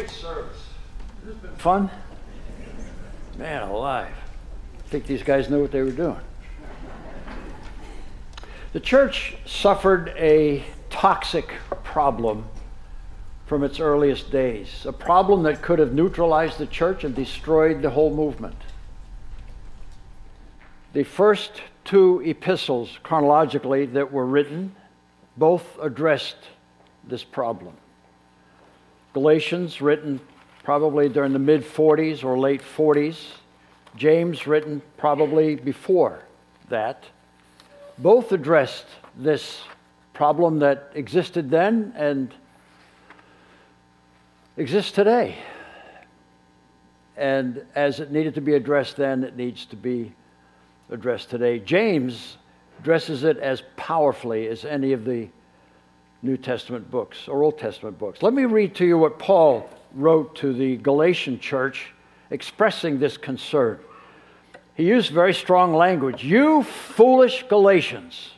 Great service. This has been fun. Man alive. I think these guys knew what they were doing. The church suffered a toxic problem from its earliest days, a problem that could have neutralized the church and destroyed the whole movement. The first two epistles, chronologically, that were written, both addressed this problem. Galatians, written probably during the mid 40s or late 40s. James, written probably before that. Both addressed this problem that existed then and exists today. And as it needed to be addressed then, it needs to be addressed today. James addresses it as powerfully as any of the New Testament books or Old Testament books. Let me read to you what Paul wrote to the Galatian church expressing this concern. He used very strong language. You foolish Galatians,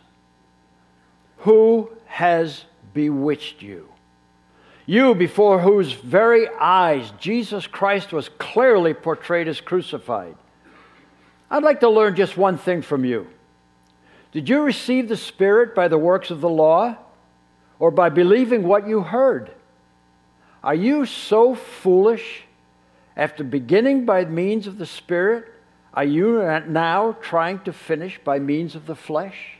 who has bewitched you? You, before whose very eyes Jesus Christ was clearly portrayed as crucified. I'd like to learn just one thing from you. Did you receive the Spirit by the works of the law or by believing what you heard? Are you so foolish? After beginning by means of the Spirit, are you now trying to finish by means of the flesh?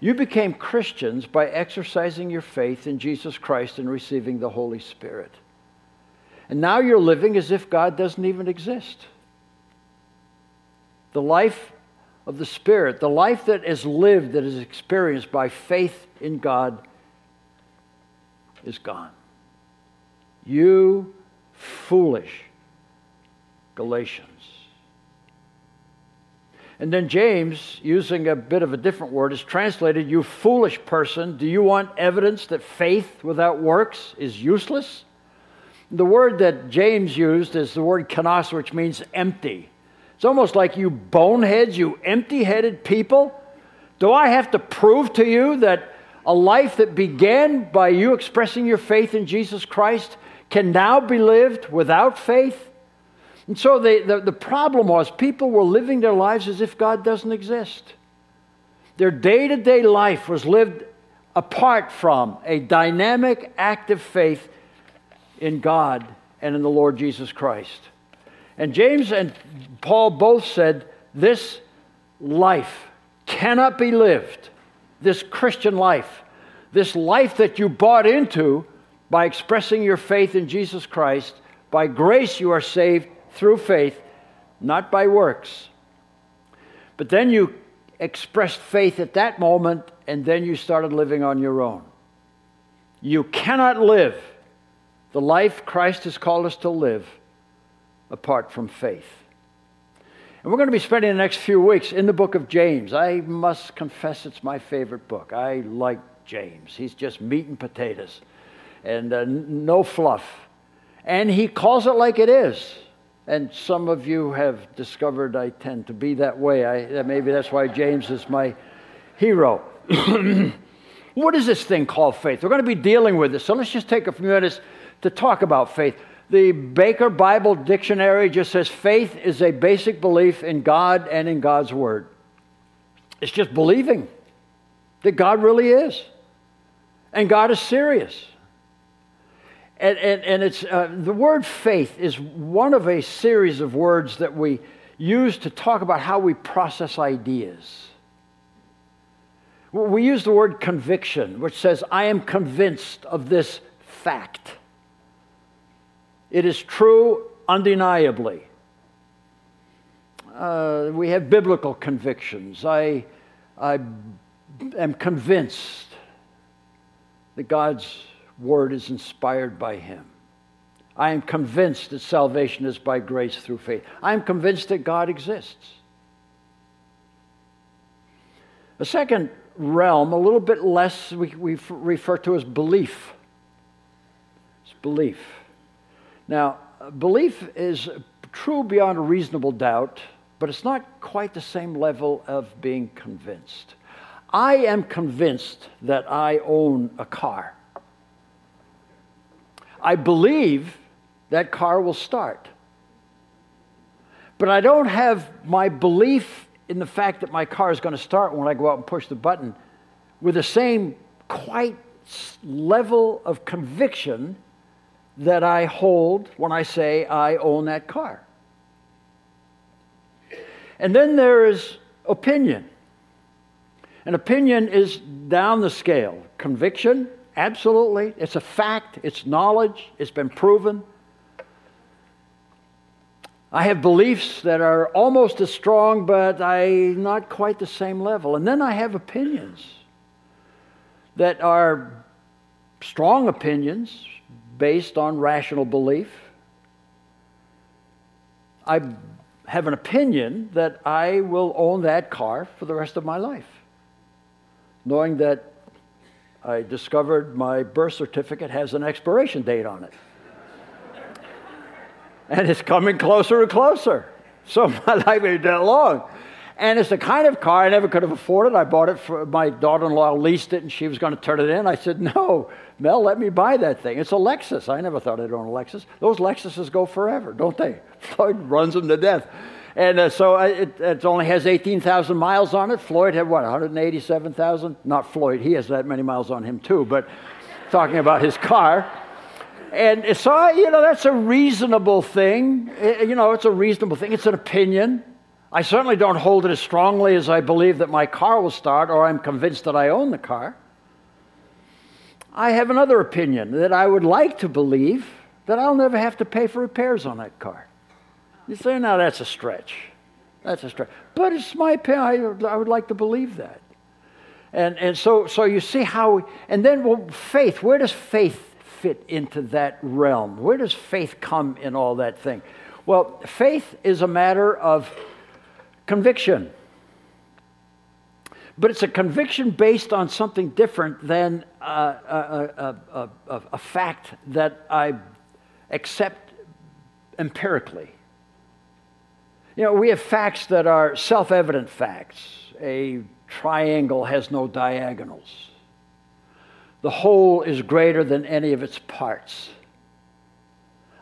You became Christians by exercising your faith in Jesus Christ and receiving the Holy Spirit. And now you're living as if God doesn't even exist. The life of the Spirit, the life that is lived, that is experienced by faith in God, is gone. You foolish Galatians. And then James, using a bit of a different word, is translated, You foolish person, do you want evidence that faith without works is useless? The word that James used is the word kenos, which means empty. It's almost like you boneheads, you empty headed people. Do I have to prove to you that a life that began by you expressing your faith in Jesus Christ can now be lived without faith? And so the, the, the problem was people were living their lives as if God doesn't exist. Their day to day life was lived apart from a dynamic, active faith in God and in the Lord Jesus Christ. And James and Paul both said this life cannot be lived, this Christian life, this life that you bought into by expressing your faith in Jesus Christ. By grace you are saved through faith, not by works. But then you expressed faith at that moment, and then you started living on your own. You cannot live the life Christ has called us to live apart from faith. And we're going to be spending the next few weeks in the book of James. I must confess it's my favorite book. I like James. He's just meat and potatoes and uh, no fluff. And he calls it like it is. And some of you have discovered I tend to be that way. I, maybe that's why James is my hero. what is this thing called faith? We're going to be dealing with this. So let's just take a few minutes to talk about faith. The Baker Bible Dictionary just says faith is a basic belief in God and in God's Word. It's just believing that God really is. And God is serious. And, and, and it's, uh, the word faith is one of a series of words that we use to talk about how we process ideas. We use the word conviction, which says, I am convinced of this fact. It is true undeniably. Uh, we have biblical convictions. I, I am convinced that God's word is inspired by Him. I am convinced that salvation is by grace through faith. I am convinced that God exists. A second realm, a little bit less, we, we refer to as belief. It's belief. Now, belief is true beyond a reasonable doubt, but it's not quite the same level of being convinced. I am convinced that I own a car. I believe that car will start. But I don't have my belief in the fact that my car is going to start when I go out and push the button with the same quite level of conviction that I hold when I say I own that car. And then there is opinion. An opinion is down the scale. Conviction, absolutely. It's a fact, it's knowledge, it's been proven. I have beliefs that are almost as strong, but I not quite the same level. And then I have opinions that are strong opinions based on rational belief. I have an opinion that I will own that car for the rest of my life, knowing that I discovered my birth certificate has an expiration date on it. and it's coming closer and closer. So my life ain't that long. And it's the kind of car I never could have afforded. I bought it for my daughter in law, leased it, and she was going to turn it in. I said, No, Mel, let me buy that thing. It's a Lexus. I never thought I'd own a Lexus. Those Lexuses go forever, don't they? Floyd runs them to death. And uh, so it, it, only has 18,000 miles on it. Floyd had what, 187,000? Not Floyd, he has that many miles on him too, but talking about his car. And so, you know, that's a reasonable thing. It, you know, it's a reasonable thing. It's an opinion. I certainly don't hold it as strongly as I believe that my car will start or I'm convinced that I own the car. I have another opinion that I would like to believe that I'll never have to pay for repairs on that car. You say, now that's a stretch. That's a stretch. But it's my opinion. I, would like to believe that. And, and so, so you see how, and then well, faith, where does faith fit into that realm? Where does faith come in all that thing? Well, faith is a matter of conviction. But it's a conviction based on something different than a, a, a, a fact that I accept empirically. You know, we have facts that are self evident facts. A triangle has no diagonals, the whole is greater than any of its parts.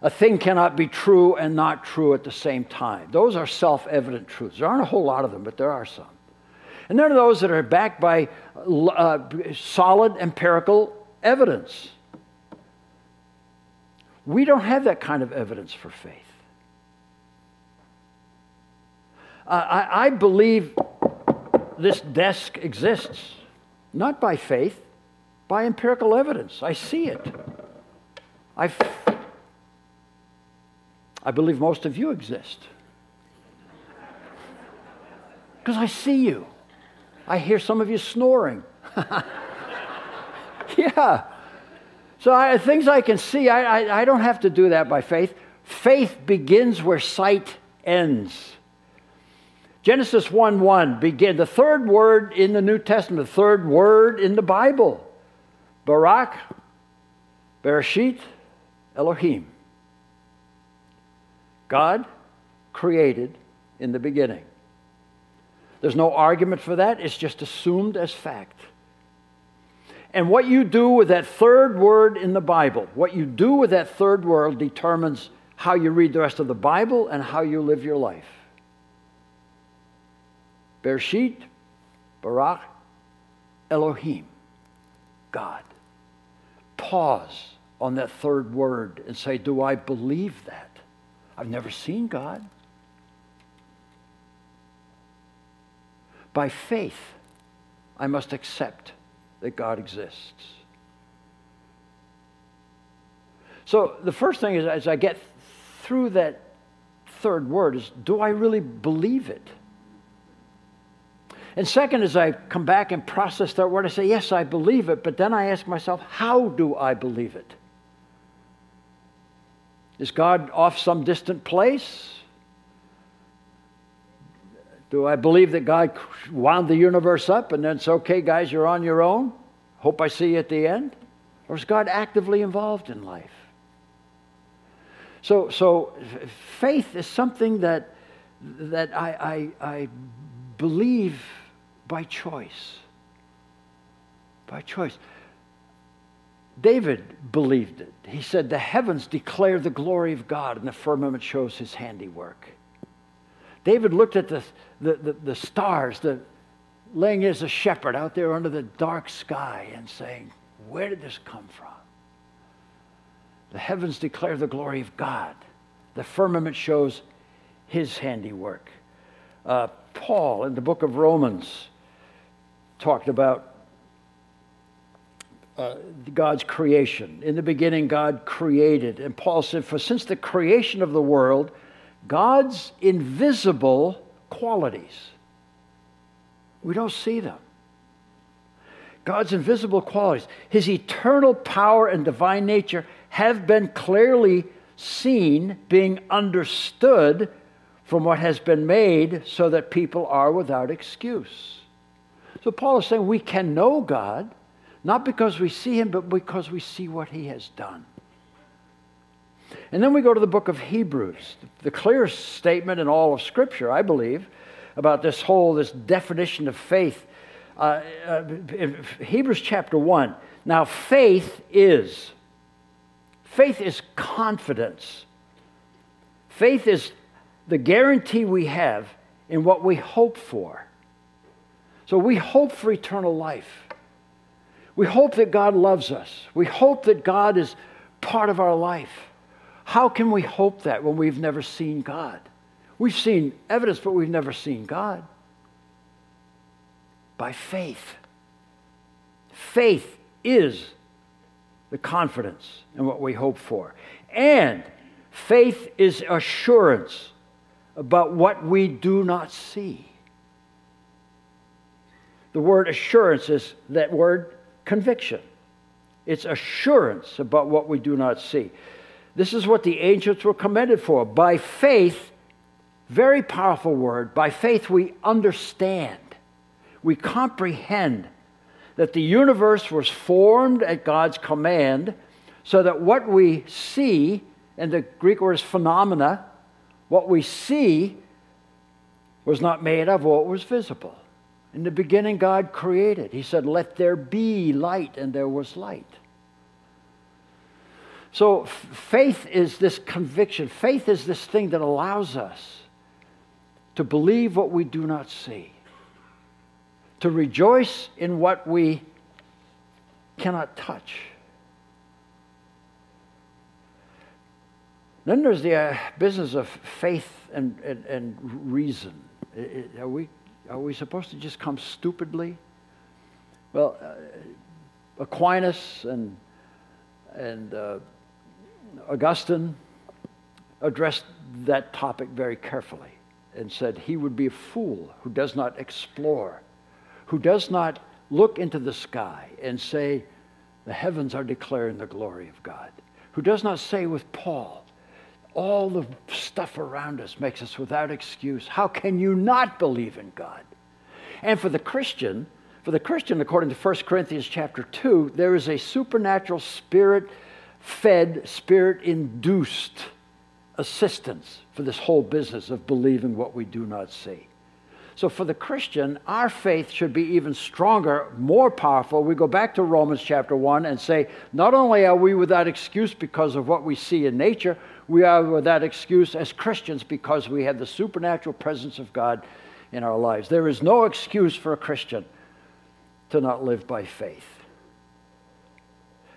A thing cannot be true and not true at the same time. Those are self evident truths. There aren't a whole lot of them, but there are some. And there are those that are backed by uh, solid empirical evidence. We don't have that kind of evidence for faith. Uh, I, I believe this desk exists, not by faith, by empirical evidence. I see it. I, I believe most of you exist. Because I see you. I hear some of you snoring. yeah. So I, things I can see, I, I, I don't have to do that by faith. Faith begins where sight ends. Genesis 1 1 begin the third word in the New Testament, the third word in the Bible. bara, Bereshit, Elohim. God created in the beginning. There's no argument for that, it's just assumed as fact. And what you do with that third word in the Bible, what you do with that third word determines how you read the rest of the Bible and how you live your life. Bereshit, bara, Elohim, God. Pause on that third word and say, Do I believe that? I've never seen God. By faith, I must accept that God exists. So the first thing is, as I get through that third word, is do I really believe it? And second, as I come back and process that word, I say, yes, I believe it, but then I ask myself, how do I believe it? Is God off some distant place? Do I believe that God wound the universe up and then it's okay, guys, you're on your own? Hope I see you at the end? Or is God actively involved in life? So, so faith is something that, that I, I, I believe by choice. By choice. David believed it. he said, The heavens declare the glory of God, and the firmament shows his handiwork. David looked at the, the, the, the stars, the, laying as a shepherd out there under the dark sky, and saying, Where did this come from? The heavens declare the glory of God, the firmament shows his handiwork. Uh, Paul in the book of Romans talked about uh, God's creation. In the beginning, God created. And Paul said, For since the creation of the world, God's invisible qualities, we don't see them. God's invisible qualities, his eternal power and divine nature have been clearly seen, being understood from what has been made, so that people are without excuse. So Paul is saying we can know God not because we see him, but because we see what he has done. And then we go to the book of Hebrews, the clearest statement in all of Scripture, I believe, about this whole this definition of faith. Uh, uh, Hebrews chapter one. Now, faith is faith is confidence. Faith is the guarantee we have in what we hope for. So we hope for eternal life. We hope that God loves us. We hope that God is part of our life. How can we hope that when we've never seen God? We've seen evidence, but we've never seen God. By faith. Faith is the confidence in what we hope for. And faith is assurance about what we do not see. The word assurance is that word conviction. It's assurance about what we do not see. This is what the ancients were commended for. By faith, very powerful word, by faith we understand, we comprehend that the universe was formed at God's command so that what we see, and the Greek word is phenomena, what we see was not made of what was visible. In the beginning, God created. He said, Let there be light, and there was light. So, faith is this conviction. Faith is this thing that allows us to believe what we do not see, to rejoice in what we cannot touch. Then there's the uh, business of faith and, and, and reason. Are we are we supposed to just come stupidly? Well, uh, Aquinas and, and uh, Augustine addressed that topic very carefully and said he would be a fool who does not explore, who does not look into the sky and say, The heavens are declaring the glory of God, who does not say with Paul, all the stuff around us makes us without excuse. How can you not believe in God? And for the Christian, for the Christian, according to 1 Corinthians chapter 2, there is a supernatural spirit fed, spirit induced assistance for this whole business of believing what we do not see. So, for the Christian, our faith should be even stronger, more powerful. We go back to Romans chapter 1 and say, not only are we without excuse because of what we see in nature, we are without excuse as Christians because we have the supernatural presence of God in our lives. There is no excuse for a Christian to not live by faith.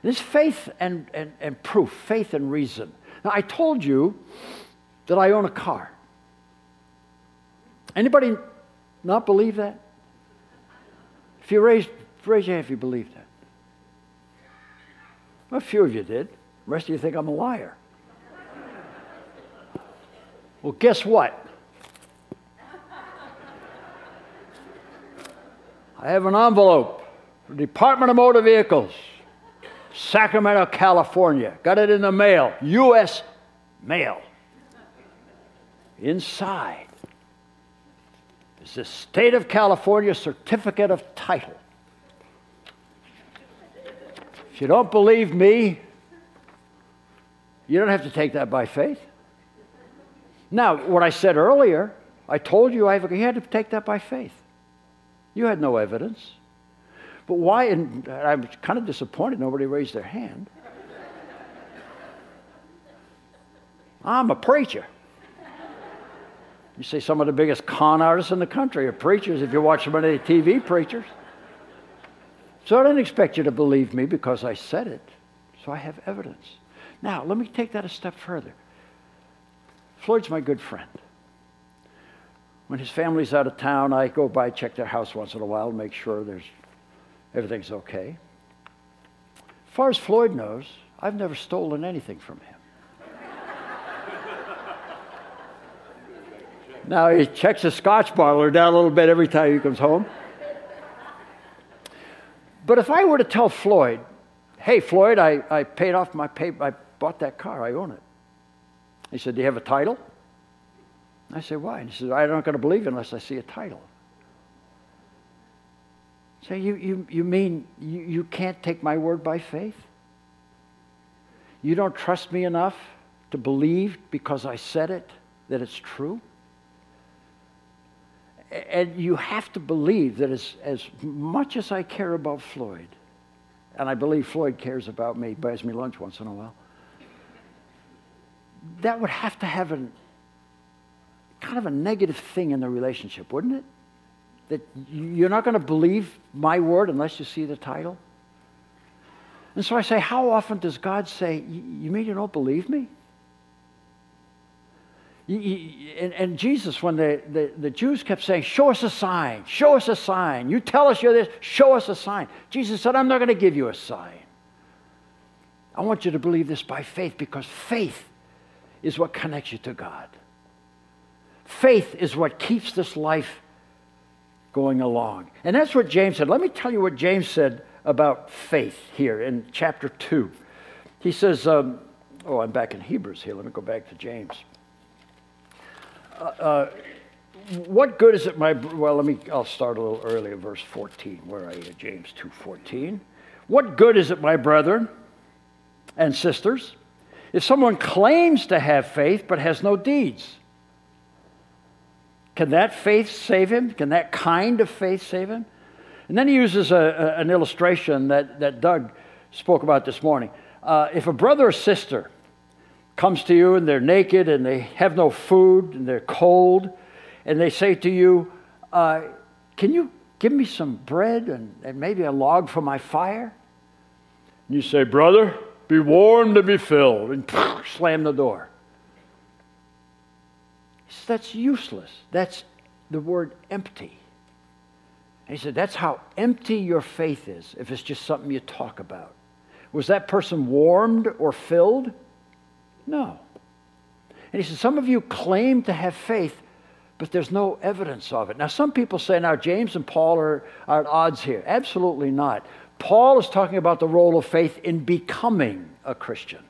This faith and, and, and proof, faith and reason. Now, I told you that I own a car. Anybody not believe that? If you raise, raise your hand if you believe that. A few of you did. The rest of you think I'm a liar. Well, guess what? I have an envelope from the Department of Motor Vehicles, Sacramento, California. Got it in the mail, U.S. mail. Inside is the State of California Certificate of Title. If you don't believe me, you don't have to take that by faith. Now, what I said earlier, I told you I you had to take that by faith. You had no evidence. But why? And I'm kind of disappointed nobody raised their hand. I'm a preacher. You see, some of the biggest con artists in the country are preachers if you watch some of the TV preachers. So I didn't expect you to believe me because I said it. So I have evidence. Now, let me take that a step further. Floyd's my good friend. When his family's out of town, I go by, check their house once in a while, make sure there's everything's okay. As far as Floyd knows, I've never stolen anything from him. Now he checks his scotch bottle down a little bit every time he comes home. But if I were to tell Floyd, hey, Floyd, I, I paid off my pay, I bought that car, I own it. He said, do you have a title? I said, why? And he said, I'm not going to believe unless I see a title. So you, you, you mean you, you can't take my word by faith? You don't trust me enough to believe because I said it that it's true? And you have to believe that as, as much as I care about Floyd, and I believe Floyd cares about me, buys me lunch once in a while, that would have to have an, kind of a negative thing in the relationship, wouldn't it? That you're not going to believe my word unless you see the title? And so I say, how often does God say, You mean you don't believe me? And, and, Jesus, when the, the, the, Jews kept saying, Show us a sign, show us a sign. You tell us you're this, show us a sign. Jesus said, I'm not going to give you a sign. I want you to believe this by faith because faith is what connects you to God. Faith is what keeps this life going along. And that's what James said. Let me tell you what James said about faith here in chapter 2. He says, um, Oh, I'm back in Hebrews here. Let me go back to James. Uh, uh, what good is it, my well? Let me. I'll start a little earlier, verse 14. Where are you, James 2:14? What good is it, my brethren and sisters, if someone claims to have faith but has no deeds? Can that faith save him? Can that kind of faith save him? And then he uses a, a, an illustration that, that Doug spoke about this morning. Uh, if a brother or sister comes to you and they're naked and they have no food and they're cold, and they say to you, uh, Can you give me some bread and, and maybe a log for my fire? And you say, Brother, be warmed and be filled, and slam the door. That's useless. That's the word empty. And he said, That's how empty your faith is if it's just something you talk about. Was that person warmed or filled? No. And he said, Some of you claim to have faith, but there's no evidence of it. Now, some people say, now, James and Paul are, are at odds here. Absolutely not. Paul is talking about the role of faith in becoming a Christian.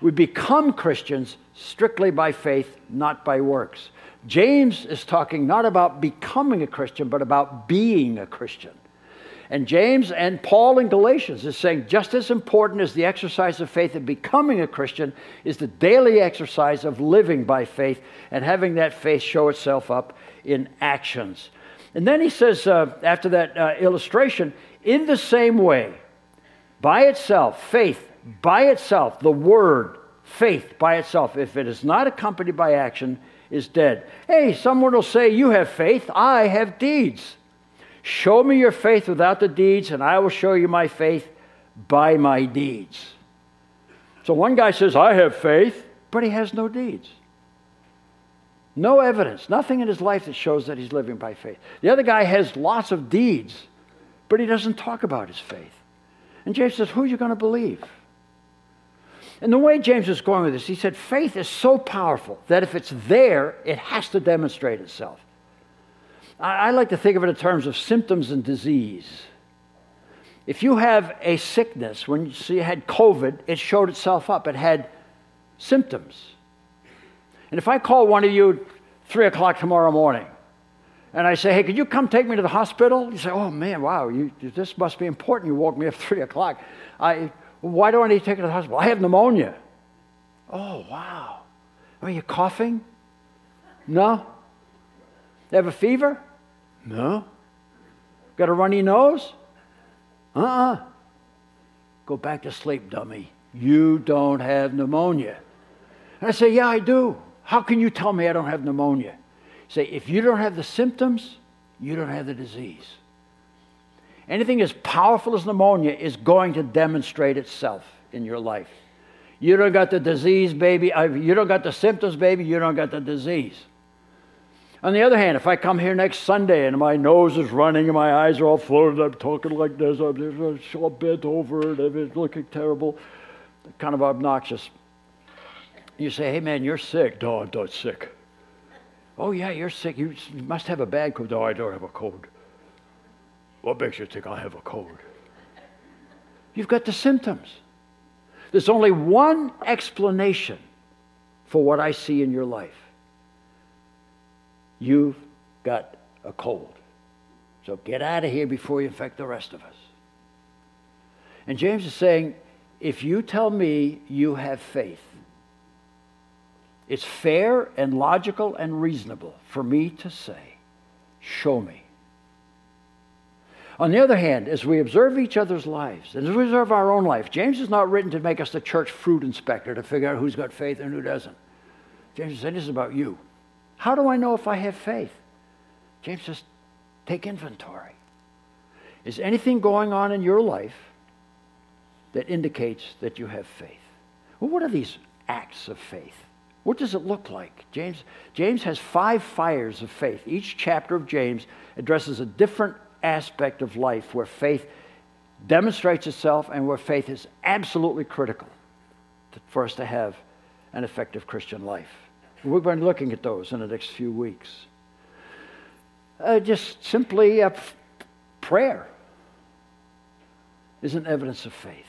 We become Christians strictly by faith, not by works. James is talking not about becoming a Christian, but about being a Christian. And James and Paul in Galatians is saying just as important as the exercise of faith in becoming a Christian is the daily exercise of living by faith and having that faith show itself up in actions. And then he says, uh, after that uh, illustration, in the same way, by itself, faith by itself, the word faith by itself, if it is not accompanied by action, is dead. Hey, someone will say, You have faith, I have deeds. Show me your faith without the deeds, and I will show you my faith by my deeds. So one guy says, I have faith, but he has no deeds. No evidence, nothing in his life that shows that he's living by faith. The other guy has lots of deeds, but he doesn't talk about his faith. And James says, Who are you going to believe? And the way James is going with this, he said, faith is so powerful that if it's there, it has to demonstrate itself. I, like to think of it in terms of symptoms and disease. If you have a sickness, when you had COVID, it showed itself up. It had symptoms. And if I call one of you three o'clock tomorrow morning, and I say, hey, could you come take me to the hospital? You say, oh man, wow, you, this must be important. You woke me up three o'clock. I, why do I need to take you to the hospital? I have pneumonia. Oh, wow. Are you coughing? No. You have a fever? No. Got a runny nose? Uh uh-uh. uh Go back to sleep, dummy. You don't have pneumonia. And I say, Yeah, I do. How can you tell me I don't have pneumonia? Say, if you don't have the symptoms, you don't have the disease. Anything as powerful as pneumonia is going to demonstrate itself in your life. You don't got the disease, baby. You don't got the symptoms, baby. You don't got the disease. On the other hand, if I come here next Sunday and my nose is running and my eyes are all floated, I'm talking like this, I'm so bent over and it's looking terrible, kind of obnoxious. You say, hey man, you're sick. No, I'm not sick. Oh yeah, you're sick. You must have a bad cold. No, I don't have a cold. What makes you think I have a cold? You've got the symptoms. There's only one explanation for what I see in your life you've got a cold. So get out of here before you infect the rest of us. And James is saying, if you tell me you have faith, it's fair and logical and reasonable for me to say, show me. On the other hand, as we observe each other's lives and as we observe our own life, James is not written to make us the church fruit inspector to figure out who's got faith and who doesn't. James is saying this is about you. How do I know if I have faith? James says, take inventory. Is anything going on in your life that indicates that you have faith? Well, what are these acts of faith? What does it look like? James, James has five fires of faith. Each chapter of James addresses a different aspect of life where faith demonstrates itself and where faith is absolutely critical for us to have an effective Christian life. We've been looking at those in the next few weeks. Uh, just simply uh, prayer is an evidence of faith.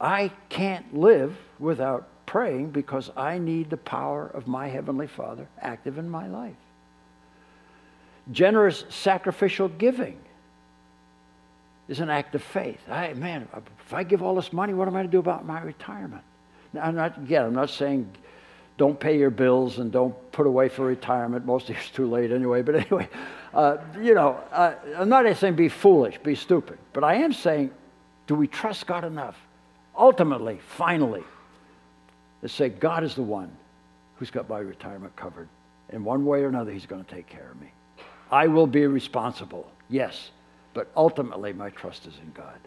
I can't live without praying because I need the power of my Heavenly Father active in my life. Generous sacrificial giving is an act of faith. I, man, if I give all this money, what am I going to do about my retirement? Now, I'm not, again, I'm not saying don't pay your bills and don't put away for retirement. Most of it's too late anyway. But anyway, uh, you know, uh, I'm not saying be foolish, be stupid. But I am saying, do we trust God enough? Ultimately, finally, to say God is the one who's got my retirement covered. In one way or another, He's going to take care of me. I will be responsible, yes, but ultimately, my trust is in God.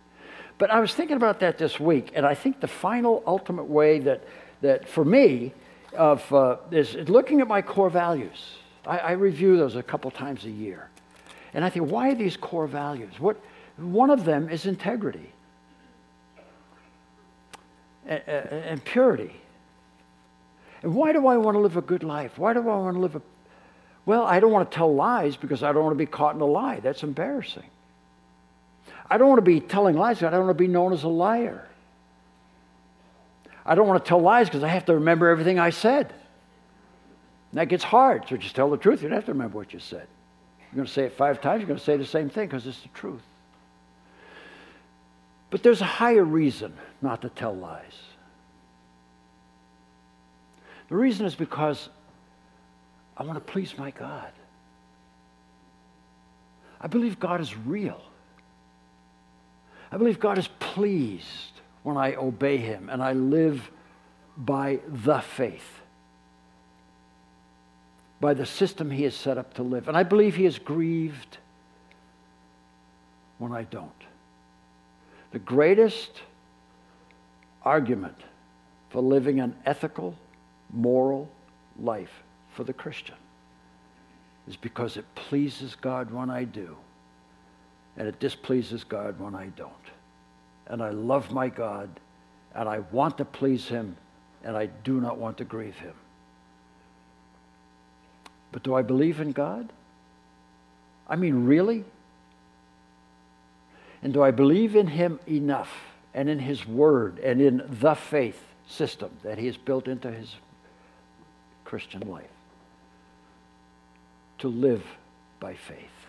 But I was thinking about that this week, and I think the final, ultimate way that, that for me, of uh, is looking at my core values. I, I, review those a couple times a year. And I think, why are these core values? What, one of them is integrity and, and purity. And why do I want to live a good life? Why do I want to live a. Well, I don't want to tell lies because I don't want to be caught in a lie. That's embarrassing. I don't want to be telling lies. I don't want to be known as a liar. I don't want to tell lies because I have to remember everything I said. And that gets hard. So just tell the truth. You don't have to remember what you said. You're going to say it five times, you're going to say the same thing because it's the truth. But there's a higher reason not to tell lies. The reason is because I want to please my God. I believe God is real. I believe God is pleased when I obey Him and I live by the faith, by the system He has set up to live. And I believe He is grieved when I don't. The greatest argument for living an ethical, moral life for the Christian is because it pleases God when I do, and it displeases God when I don't and I love my God, and I want to please him, and I do not want to grieve him. But do I believe in God? I mean, really? And do I believe in him enough and in his word and in the faith system that he has built into his Christian life to live by faith?